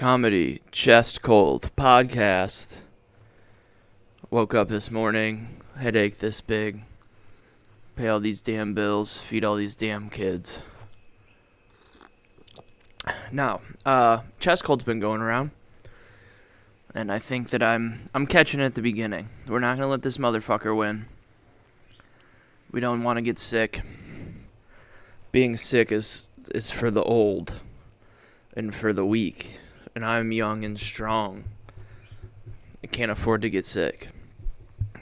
comedy, chest cold, podcast. Woke up this morning, headache this big. Pay all these damn bills, feed all these damn kids. Now, uh, chest cold's been going around. And I think that I'm I'm catching it at the beginning. We're not gonna let this motherfucker win. We don't want to get sick. Being sick is is for the old and for the weak. And I'm young and strong. I can't afford to get sick.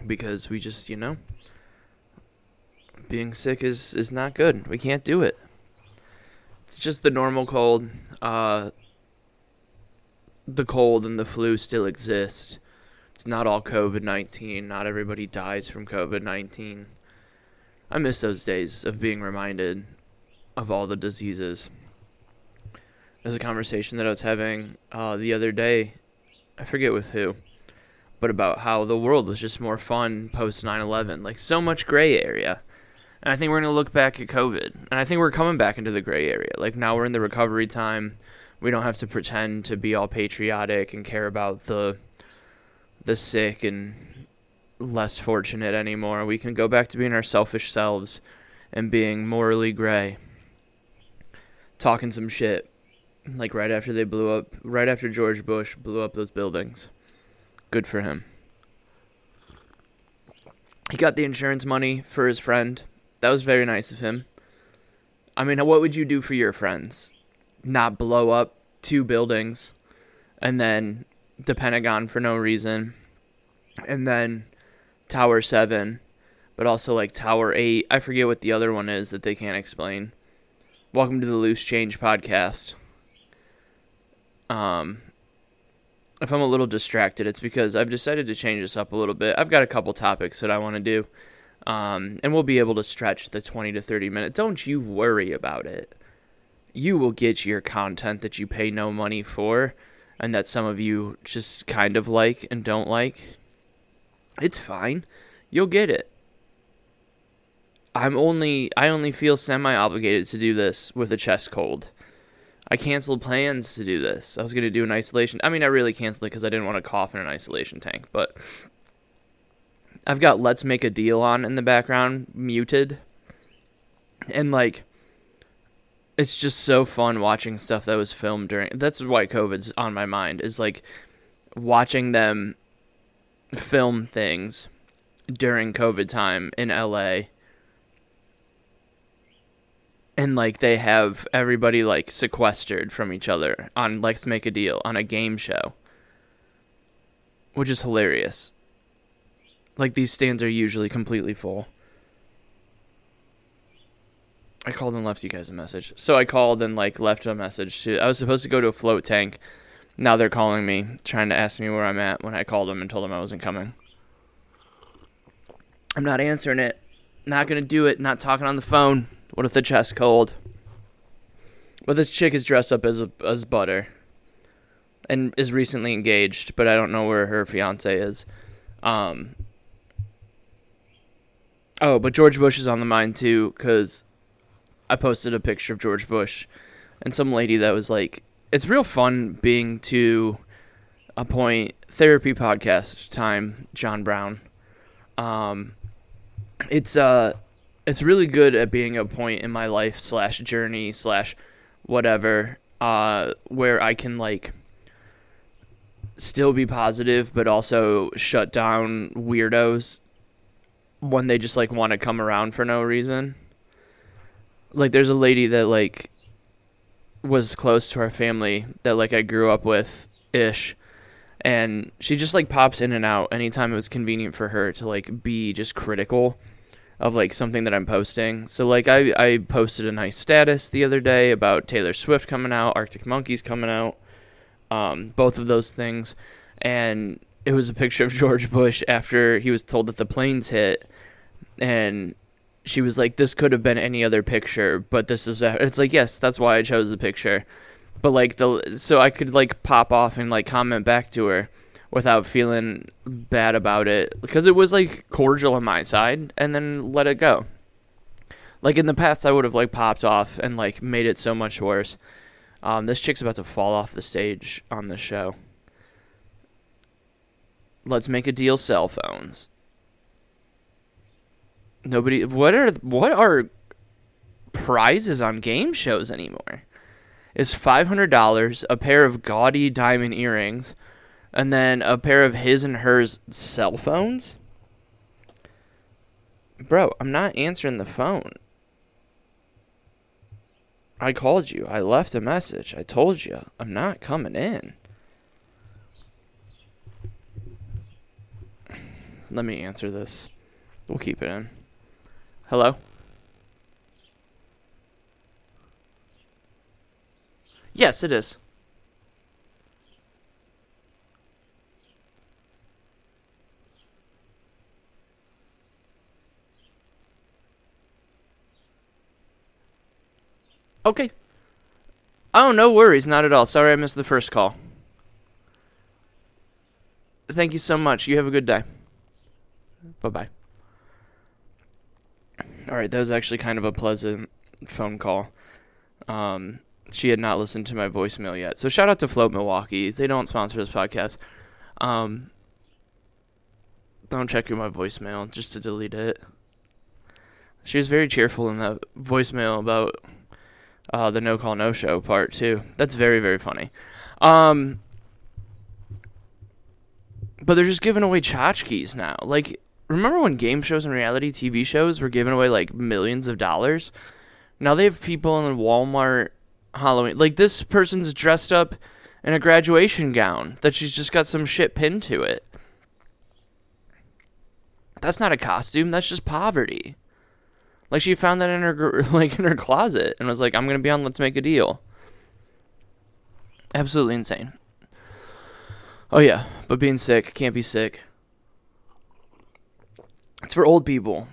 Because we just, you know, being sick is, is not good. We can't do it. It's just the normal cold. Uh, the cold and the flu still exist. It's not all COVID 19. Not everybody dies from COVID 19. I miss those days of being reminded of all the diseases. There's a conversation that I was having uh, the other day. I forget with who, but about how the world was just more fun post 9 11. Like, so much gray area. And I think we're going to look back at COVID. And I think we're coming back into the gray area. Like, now we're in the recovery time. We don't have to pretend to be all patriotic and care about the the sick and less fortunate anymore. We can go back to being our selfish selves and being morally gray. Talking some shit like right after they blew up, right after George Bush blew up those buildings. Good for him. He got the insurance money for his friend. That was very nice of him. I mean, what would you do for your friends? Not blow up two buildings and then the Pentagon for no reason and then Tower 7, but also like Tower 8. I forget what the other one is that they can't explain. Welcome to the Loose Change podcast. Um, if I'm a little distracted, it's because I've decided to change this up a little bit. I've got a couple topics that I want to do, um, and we'll be able to stretch the 20 to 30 minute. Don't you worry about it. You will get your content that you pay no money for, and that some of you just kind of like and don't like. It's fine. You'll get it. I'm only I only feel semi obligated to do this with a chest cold. I canceled plans to do this. I was going to do an isolation. I mean, I really canceled it because I didn't want to cough in an isolation tank. But I've got Let's Make a Deal on in the background, muted. And, like, it's just so fun watching stuff that was filmed during. That's why COVID's on my mind, is like watching them film things during COVID time in LA and like they have everybody like sequestered from each other on let's make a deal on a game show which is hilarious. Like these stands are usually completely full. I called and left you guys a message. So i called and like left a message to i was supposed to go to a float tank. Now they're calling me trying to ask me where i'm at when i called them and told them i wasn't coming. I'm not answering it. Not gonna do it. Not talking on the phone what if the chest cold? But this chick is dressed up as a, as butter, and is recently engaged, but I don't know where her fiance is. Um. Oh, but George Bush is on the mind too, because I posted a picture of George Bush, and some lady that was like, "It's real fun being to a point therapy podcast time." John Brown. Um, it's uh it's really good at being a point in my life slash journey slash whatever uh, where I can like still be positive but also shut down weirdos when they just like want to come around for no reason. Like there's a lady that like was close to our family that like I grew up with ish and she just like pops in and out anytime it was convenient for her to like be just critical of like something that I'm posting. So like I I posted a nice status the other day about Taylor Swift coming out, Arctic Monkeys coming out, um, both of those things, and it was a picture of George Bush after he was told that the planes hit, and she was like, "This could have been any other picture, but this is." A, it's like, yes, that's why I chose the picture, but like the so I could like pop off and like comment back to her without feeling bad about it because it was like cordial on my side and then let it go. Like in the past I would have like popped off and like made it so much worse. Um, this chick's about to fall off the stage on the show. Let's make a deal. Cell phones. Nobody. What are what are prizes on game shows anymore? Is five hundred dollars a pair of gaudy diamond earrings, and then a pair of his and hers cell phones? Bro, I'm not answering the phone. I called you. I left a message. I told you I'm not coming in. Let me answer this. We'll keep it in. Hello? Yes, it is. Okay. Oh, no worries. Not at all. Sorry I missed the first call. Thank you so much. You have a good day. Bye bye. All right, that was actually kind of a pleasant phone call. Um, she had not listened to my voicemail yet. So shout out to Float Milwaukee. They don't sponsor this podcast. Um, don't check my voicemail just to delete it. She was very cheerful in that voicemail about uh, the no call no show part too. That's very very funny. Um, but they're just giving away tchotchkes now. Like, remember when game shows and reality TV shows were giving away like millions of dollars? Now they have people in Walmart Halloween. Like this person's dressed up in a graduation gown that she's just got some shit pinned to it. That's not a costume. That's just poverty. Like she found that in her like in her closet and was like, "I'm gonna be on Let's Make a Deal." Absolutely insane. Oh yeah, but being sick can't be sick. It's for old people.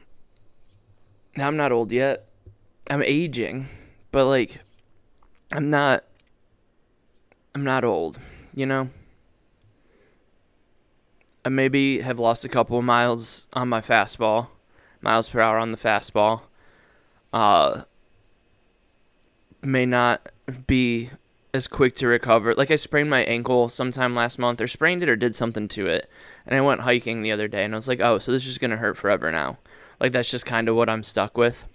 Now I'm not old yet. I'm aging, but like I'm not I'm not old, you know? I maybe have lost a couple of miles on my fastball, miles per hour on the fastball. Uh may not be as quick to recover. Like I sprained my ankle sometime last month, or sprained it, or did something to it, and I went hiking the other day, and I was like, oh, so this is gonna hurt forever now. Like that's just kind of what I'm stuck with.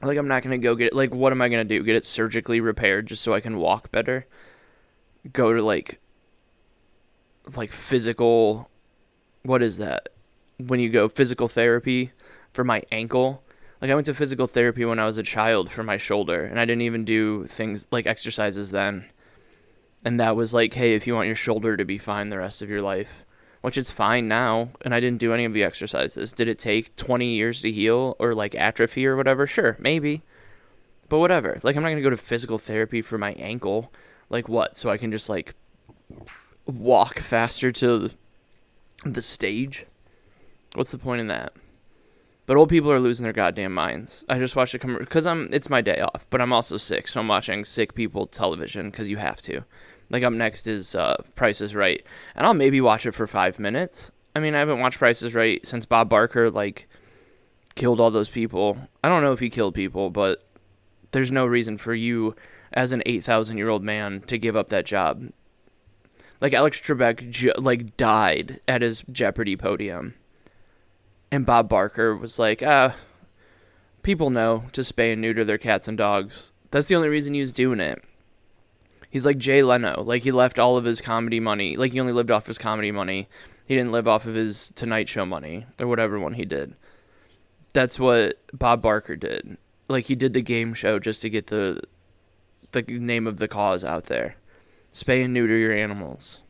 Like I'm not gonna go get it. Like what am I gonna do? Get it surgically repaired just so I can walk better? Go to like, like physical. What is that? When you go physical therapy for my ankle like I went to physical therapy when I was a child for my shoulder, and I didn't even do things like exercises then. And that was like, hey, if you want your shoulder to be fine the rest of your life, which it's fine now, and I didn't do any of the exercises. Did it take 20 years to heal or like atrophy or whatever? Sure, maybe. But whatever. Like I'm not going to go to physical therapy for my ankle. Like what? So I can just like walk faster to the stage? What's the point in that? But old people are losing their goddamn minds. I just watched a commercial because I'm. It's my day off, but I'm also sick, so I'm watching sick people television because you have to. Like up next is uh, Price is Right, and I'll maybe watch it for five minutes. I mean, I haven't watched Price is Right since Bob Barker like killed all those people. I don't know if he killed people, but there's no reason for you as an 8,000 year old man to give up that job. Like Alex Trebek like died at his Jeopardy podium and Bob Barker was like, ah, people know to spay and neuter their cats and dogs. That's the only reason he was doing it. He's like Jay Leno. Like, he left all of his comedy money. Like, he only lived off his comedy money. He didn't live off of his Tonight Show money or whatever one he did. That's what Bob Barker did. Like, he did the game show just to get the the name of the cause out there. Spay and neuter your animals.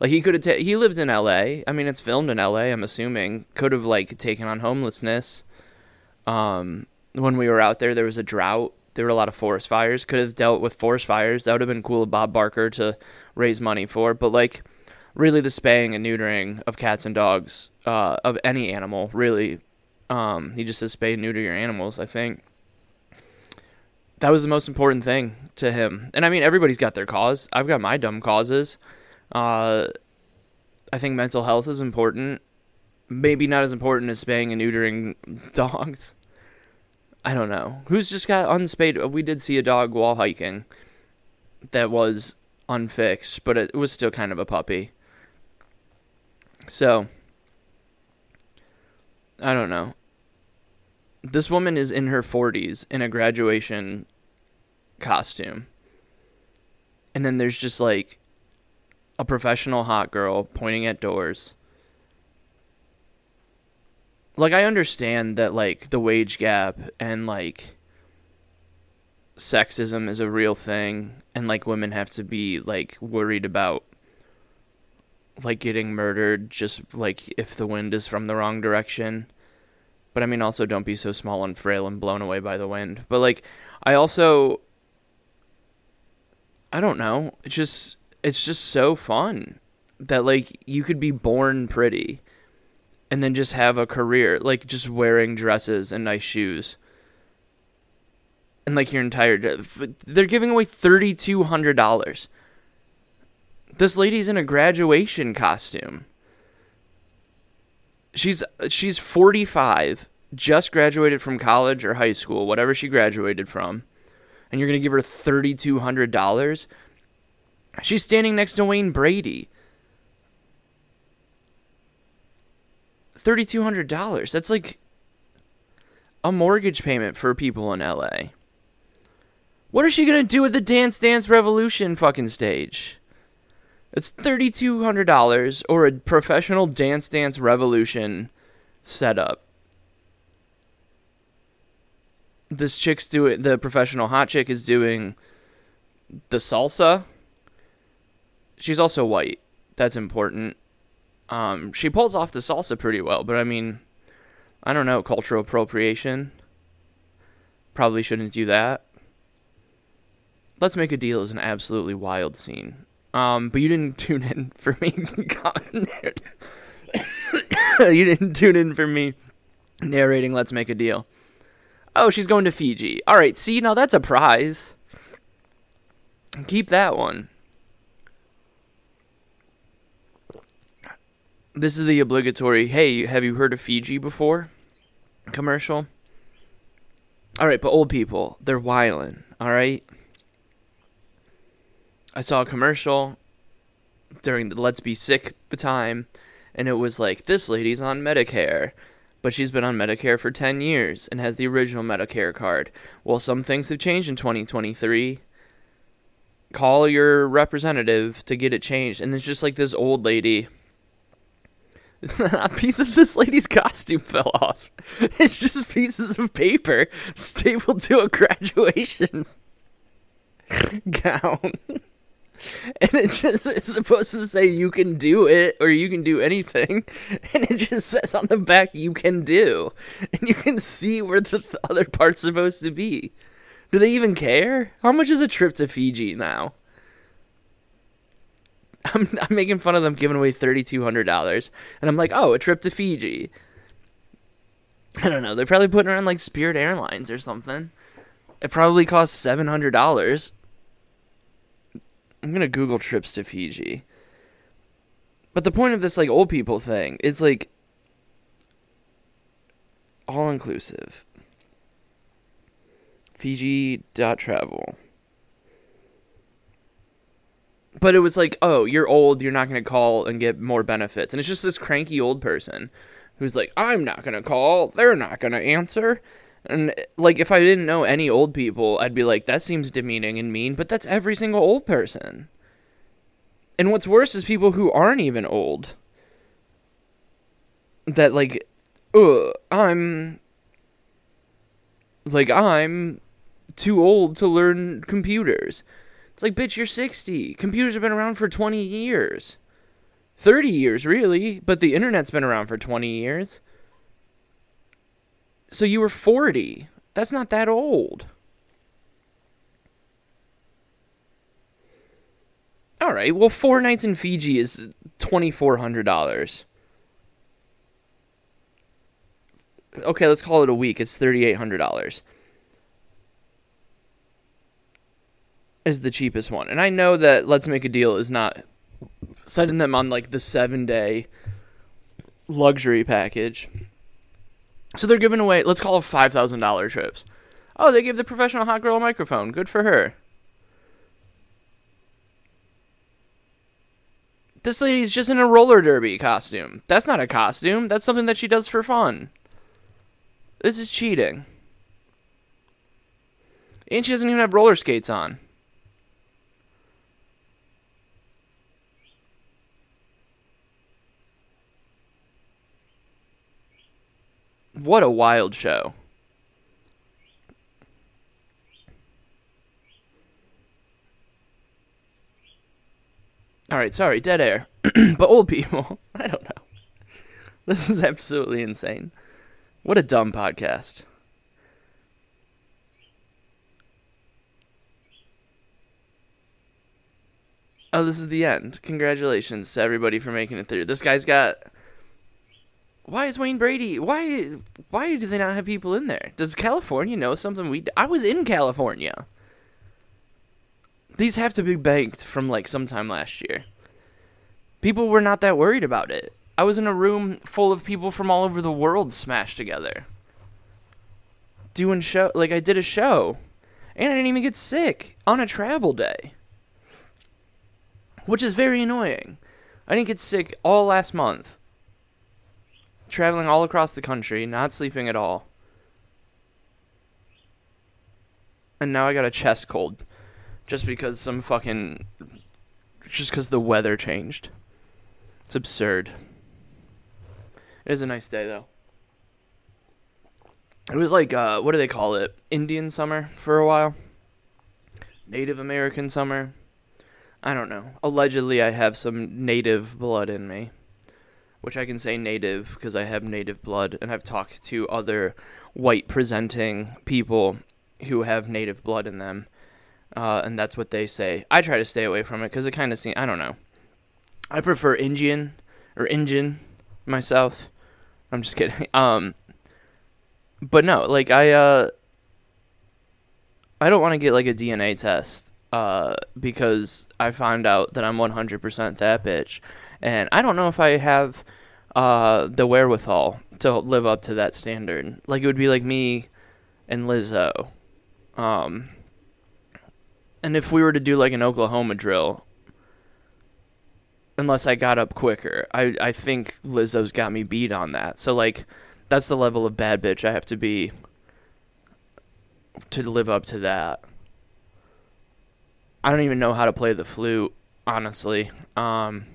Like he could have, ta- he lived in L.A. I mean, it's filmed in L.A. I'm assuming could have like taken on homelessness. Um, when we were out there, there was a drought. There were a lot of forest fires. Could have dealt with forest fires. That would have been cool. Of Bob Barker to raise money for, but like, really, the spaying and neutering of cats and dogs, uh, of any animal, really. Um, he just says spay and neuter your animals. I think that was the most important thing to him. And I mean, everybody's got their cause. I've got my dumb causes. Uh, I think mental health is important. Maybe not as important as spaying and neutering dogs. I don't know. Who's just got unspayed? We did see a dog while hiking. that was unfixed, but it was still kind of a puppy. So, I don't know. This woman is in her 40s in a graduation costume. And then there's just like a professional hot girl pointing at doors. Like I understand that like the wage gap and like sexism is a real thing and like women have to be like worried about like getting murdered just like if the wind is from the wrong direction. But I mean also don't be so small and frail and blown away by the wind. But like I also I don't know. It's just it's just so fun that like you could be born pretty and then just have a career like just wearing dresses and nice shoes and like your entire they're giving away $3200 this lady's in a graduation costume. She's she's 45 just graduated from college or high school whatever she graduated from and you're going to give her $3200 she's standing next to Wayne Brady $3200 that's like a mortgage payment for people in LA what is she gonna do with the Dance Dance Revolution fucking stage? It's thirty two hundred dollars or a professional Dance Dance Revolution setup. This chick's doing the professional hot chick is doing the salsa. She's also white. That's important. Um, she pulls off the salsa pretty well, but I mean, I don't know, cultural appropriation. Probably shouldn't do that. Let's Make a Deal is an absolutely wild scene. Um, but you didn't tune in for me. you didn't tune in for me narrating Let's Make a Deal. Oh, she's going to Fiji. All right, see, now that's a prize. Keep that one. This is the obligatory, hey, have you heard of Fiji before? Commercial. All right, but old people, they're whiling, all right? I saw a commercial during the Let's Be Sick the time, and it was like, this lady's on Medicare, but she's been on Medicare for 10 years and has the original Medicare card. Well, some things have changed in 2023. Call your representative to get it changed. And it's just like this old lady. a piece of this lady's costume fell off. It's just pieces of paper stapled to a graduation gown. and it just it's supposed to say you can do it or you can do anything. And it just says on the back you can do. And you can see where the other part's supposed to be. Do they even care? How much is a trip to fiji now i'm, I'm making fun of them giving away $3200 and i'm like oh a trip to fiji i don't know they're probably putting on like spirit airlines or something it probably costs $700 I'm gonna Google trips to Fiji. But the point of this like old people thing is like all inclusive. Fiji.travel. But it was like, oh, you're old, you're not gonna call and get more benefits. And it's just this cranky old person who's like, I'm not gonna call, they're not gonna answer. And like if I didn't know any old people, I'd be like, that seems demeaning and mean, but that's every single old person. And what's worse is people who aren't even old. That like Ugh, I'm like I'm too old to learn computers. It's like, bitch, you're 60. Computers have been around for 20 years. 30 years, really, but the internet's been around for 20 years. So you were 40. That's not that old. All right. Well, four nights in Fiji is $2,400. Okay, let's call it a week. It's $3,800. Is the cheapest one. And I know that Let's Make a Deal is not setting them on like the seven day luxury package. So they're giving away, let's call it $5,000 trips. Oh, they give the professional hot girl a microphone. Good for her. This lady's just in a roller derby costume. That's not a costume. That's something that she does for fun. This is cheating. And she doesn't even have roller skates on. What a wild show. All right, sorry, dead air. but old people, I don't know. This is absolutely insane. What a dumb podcast. Oh, this is the end. Congratulations to everybody for making it through. This guy's got why is Wayne Brady? Why why do they not have people in there? Does California know something we? I was in California. These have to be banked from like sometime last year. People were not that worried about it. I was in a room full of people from all over the world smashed together. Doing show like I did a show. And I didn't even get sick on a travel day. Which is very annoying. I didn't get sick all last month traveling all across the country, not sleeping at all. And now I got a chest cold just because some fucking just because the weather changed. It's absurd. It is a nice day though. It was like uh, what do they call it? Indian summer for a while. Native American summer. I don't know. Allegedly I have some native blood in me which I can say native because I have native blood, and I've talked to other white presenting people who have native blood in them, uh, and that's what they say. I try to stay away from it because it kind of seems I don't know. I prefer Indian or Indian myself. I'm just kidding. Um, but no, like I uh, I don't want to get like a DNA test uh, because I found out that I'm 100% that bitch. And I don't know if I have uh, the wherewithal to live up to that standard. Like, it would be like me and Lizzo. Um, and if we were to do like an Oklahoma drill, unless I got up quicker, I, I think Lizzo's got me beat on that. So, like, that's the level of bad bitch I have to be to live up to that. I don't even know how to play the flute, honestly. Um,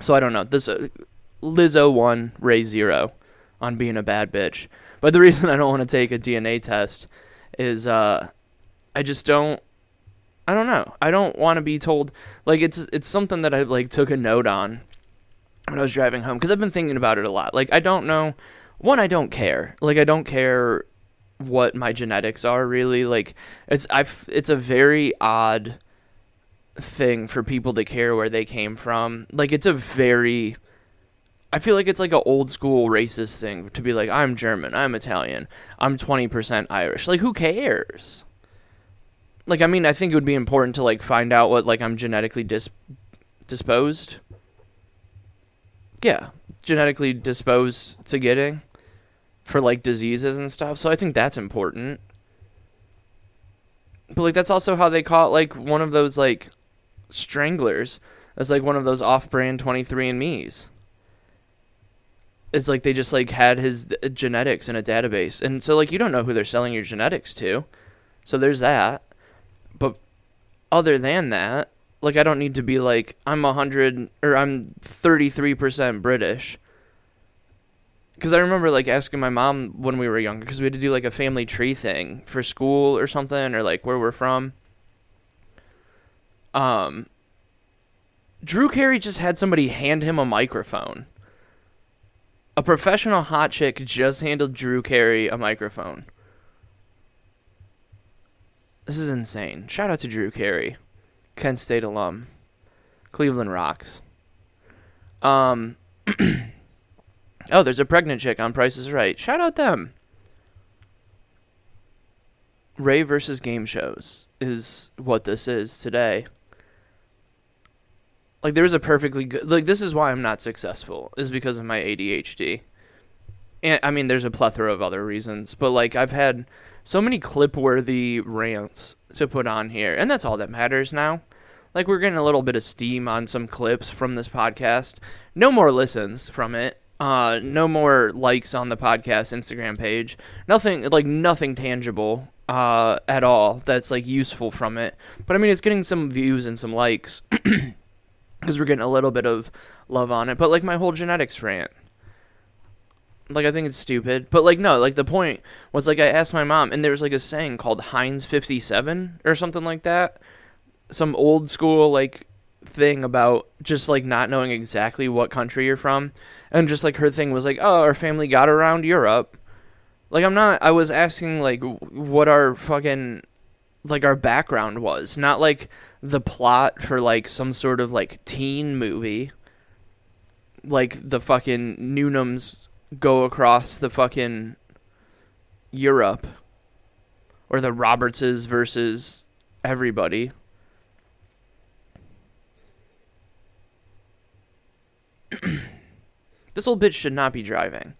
so I don't know. This uh, Lizzo one, Ray zero, on being a bad bitch. But the reason I don't want to take a DNA test is uh, I just don't. I don't know. I don't want to be told like it's it's something that I like took a note on when I was driving home because I've been thinking about it a lot. Like I don't know. One, I don't care. Like I don't care what my genetics are really like it's I've it's a very odd thing for people to care where they came from like it's a very I feel like it's like an old school racist thing to be like I'm German, I'm Italian, I'm 20% Irish. Like who cares? Like I mean, I think it would be important to like find out what like I'm genetically dis- disposed. Yeah, genetically disposed to getting for like diseases and stuff. So I think that's important. But like that's also how they caught like one of those like stranglers as like one of those off-brand 23andme's. It's like they just like had his uh, genetics in a database. And so like you don't know who they're selling your genetics to. So there's that. But other than that, like I don't need to be like I'm 100 or I'm 33% British because I remember like asking my mom when we were younger because we had to do like a family tree thing for school or something or like where we're from. Um, Drew Carey just had somebody hand him a microphone. A professional hot chick just handed Drew Carey a microphone. This is insane. Shout out to Drew Carey, Kent State alum, Cleveland rocks. Um. Oh, there's a pregnant chick on Price is Right. Shout out them. Ray versus game shows is what this is today. Like there's a perfectly good like this is why I'm not successful is because of my ADHD. And I mean there's a plethora of other reasons, but like I've had so many clip worthy rants to put on here, and that's all that matters now. Like we're getting a little bit of steam on some clips from this podcast. No more listens from it. Uh, no more likes on the podcast Instagram page. Nothing like nothing tangible uh, at all that's like useful from it. But I mean, it's getting some views and some likes because we're getting a little bit of love on it. But like my whole genetics rant, like I think it's stupid. But like no, like the point was like I asked my mom, and there was like a saying called Heinz fifty seven or something like that. Some old school like thing about just like not knowing exactly what country you're from. And just like her thing was like oh our family got around europe. Like i'm not i was asking like what our fucking like our background was. Not like the plot for like some sort of like teen movie. Like the fucking Newnhams go across the fucking Europe. Or the Robertses versus everybody. this old bitch should not be driving.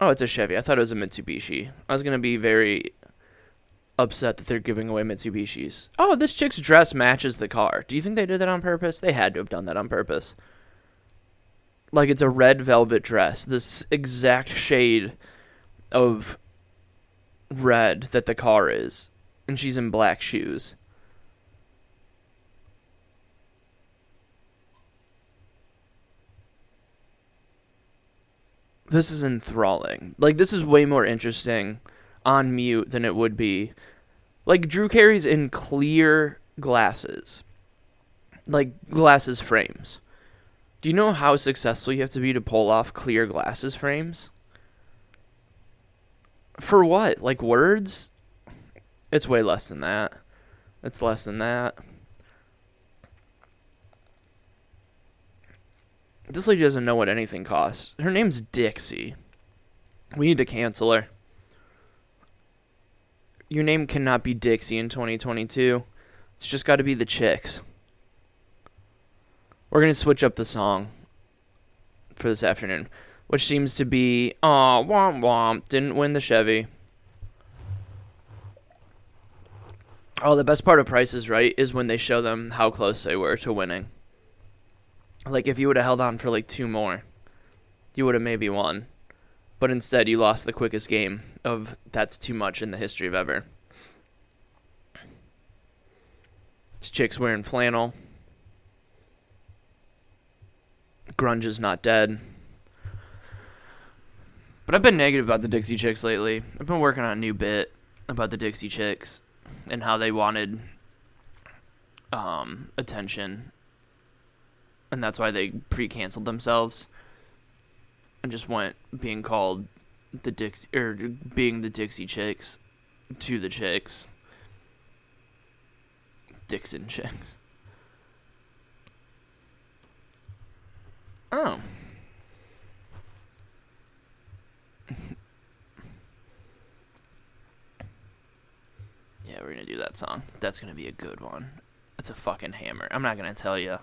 Oh, it's a Chevy. I thought it was a Mitsubishi. I was going to be very upset that they're giving away Mitsubishis. Oh, this chick's dress matches the car. Do you think they did that on purpose? They had to have done that on purpose. Like it's a red velvet dress, this exact shade of red that the car is, and she's in black shoes. This is enthralling. Like this is way more interesting on mute than it would be. Like Drew Carey's in clear glasses. Like glasses frames. Do you know how successful you have to be to pull off clear glasses frames? For what? Like words? It's way less than that. It's less than that. This lady doesn't know what anything costs. Her name's Dixie. We need to cancel her. Your name cannot be Dixie in 2022. It's just got to be the chicks. We're going to switch up the song for this afternoon, which seems to be Aw, Womp Womp didn't win the Chevy. Oh, the best part of Price is Right is when they show them how close they were to winning. Like, if you would have held on for like two more, you would have maybe won but instead you lost the quickest game of that's too much in the history of ever. This chick's wearing flannel. Grunge is not dead. But I've been negative about the Dixie Chicks lately. I've been working on a new bit about the Dixie Chicks and how they wanted um, attention. And that's why they pre canceled themselves and just went being called the Dixie or being the Dixie Chicks to the Chicks. Dixon Chicks. Oh. yeah, we're gonna do that song. That's gonna be a good one. That's a fucking hammer. I'm not gonna tell you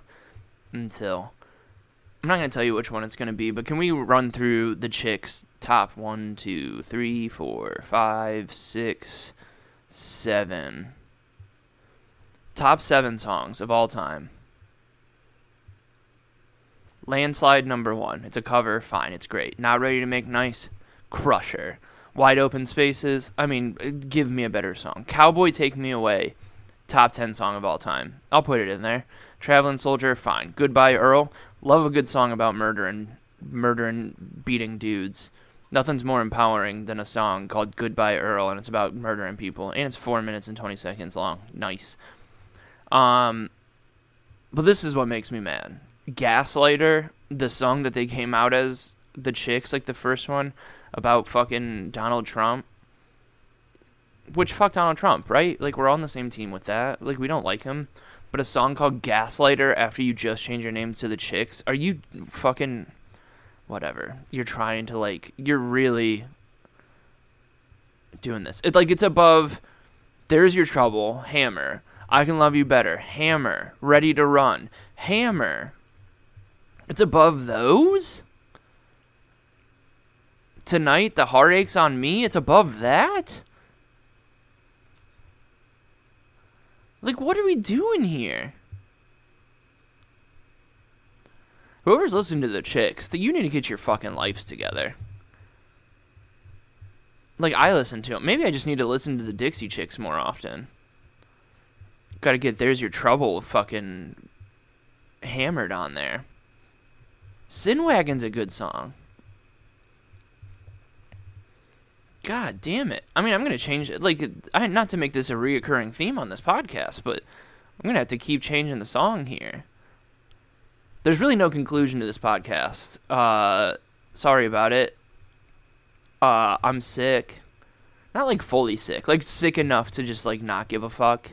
until I'm not to tell you which one it's to be, but can we run through the chicks' top one, two, three, four, five, six, seven, top seven songs of all time? Landslide number one. It's a cover. Fine. It's great. Not ready to make nice. Crusher. Wide open spaces. I mean, uh, give me a better song. Cowboy Take Me Away. Top 10 song of all time. I'll put it in there. Traveling Soldier. Fine. Goodbye Earl. Love a good song about murder and beating dudes. Nothing's more empowering than a song called Goodbye Earl, and it's about murdering people, and it's four minutes and twenty seconds long. Nice. Um, but this is what makes me mad. Gaslighter, the song that they came out as the chicks, like the first one about fucking Donald Trump. Which fuck Donald Trump, right? Like we're all on the same team with that. Like we don't like him. But a song called Gaslighter after you just change your name to the Chicks? Are you fucking whatever? You're trying to like you're really doing this. It's like it's above There's Your Trouble, Hammer. I Can Love You Better, Hammer. Ready to Run, Hammer. It's above those? Tonight, the heartache's on me. It's above that? Like, what are we doing here? Whoever's listening to the chicks, that you need to get your fucking lives together. Like I listen to them. Maybe I just need to listen to the Dixie Chicks more often. Got to get "There's Your Trouble" fucking hammered on there. Sin Wagon's a good song. God damn it. I mean, I'm going to change it. Like, I not to make this a reoccurring theme on this podcast, but I'm going to have to keep changing the song here. There's really no conclusion to this podcast. Uh, sorry about it. Uh, I'm sick. Not like fully sick, like sick enough to just like not give a fuck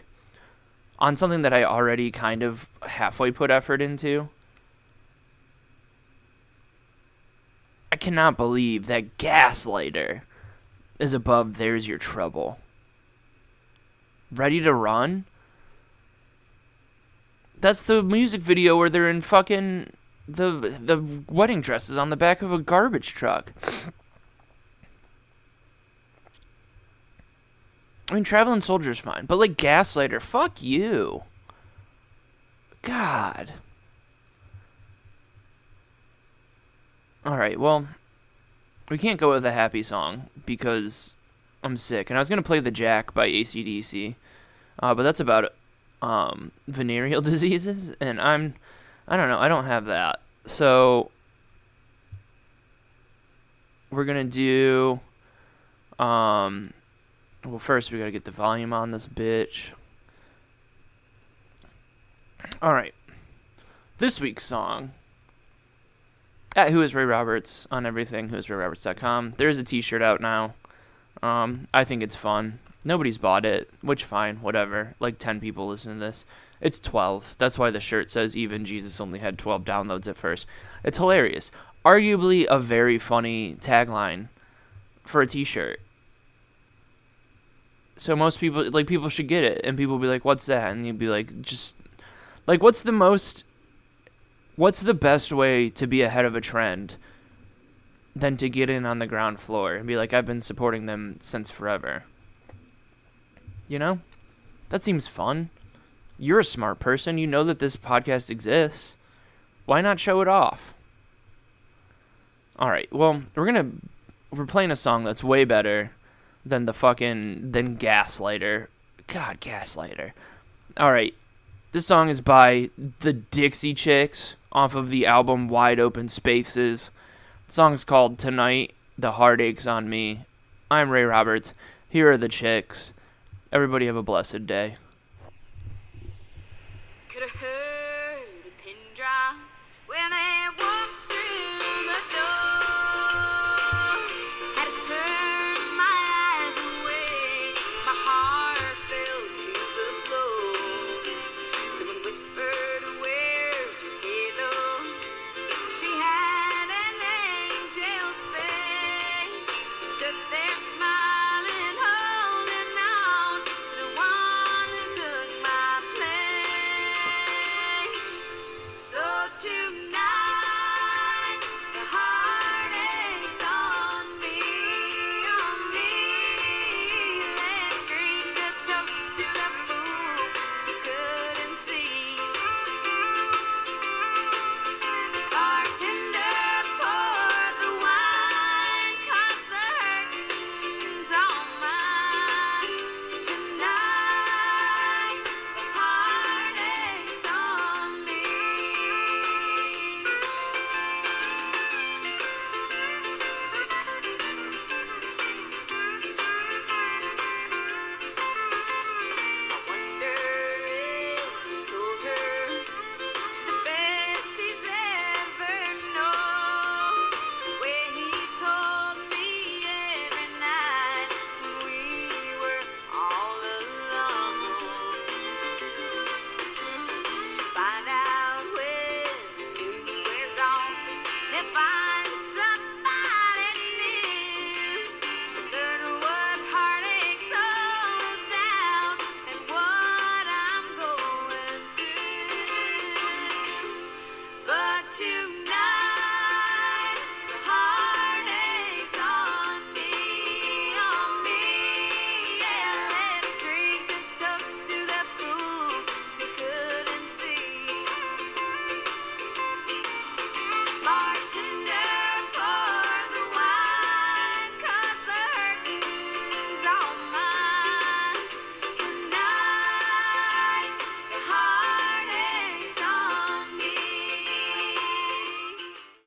on something that I already kind of halfway put effort into. I cannot believe that Gaslighter is above There's Your Trouble. Ready to Run? That's the music video where they're in fucking the the wedding dresses on the back of a garbage truck. I mean, Traveling Soldier's fine, but like Gaslighter, fuck you. God. All right, well, we can't go with a happy song because I'm sick. And I was going to play The Jack by ACDC, uh, but that's about um, venereal diseases, and I'm, I don't know, I don't have that. So we're going to do, um, well, first we got to get the volume on this bitch. All right. This week's song at Who is Ray Roberts on everything, whoisrayroberts.com. There is a t shirt out now. Um, I think it's fun. Nobody's bought it, which fine, whatever. Like 10 people listen to this. It's 12. That's why the shirt says even Jesus only had 12 downloads at first. It's hilarious. Arguably a very funny tagline for a t shirt. So most people like people should get it and people be like, "What's that?" and you'd be like, "Just like what's the most what's the best way to be ahead of a trend than to get in on the ground floor and be like, I've been supporting them since forever? You know? That seems fun. You're a smart person. You know that this podcast exists. Why not show it off? All right. Well, we're going to we're playing a song that's way better than the fucking than Gaslighter. God, Gaslighter. All right. This song is by the Dixie Chicks off of the album Wide Open Spaces. The song's called Tonight, The Heartache's on Me. I'm Ray Roberts. Here are the chicks. Everybody have a blessed day.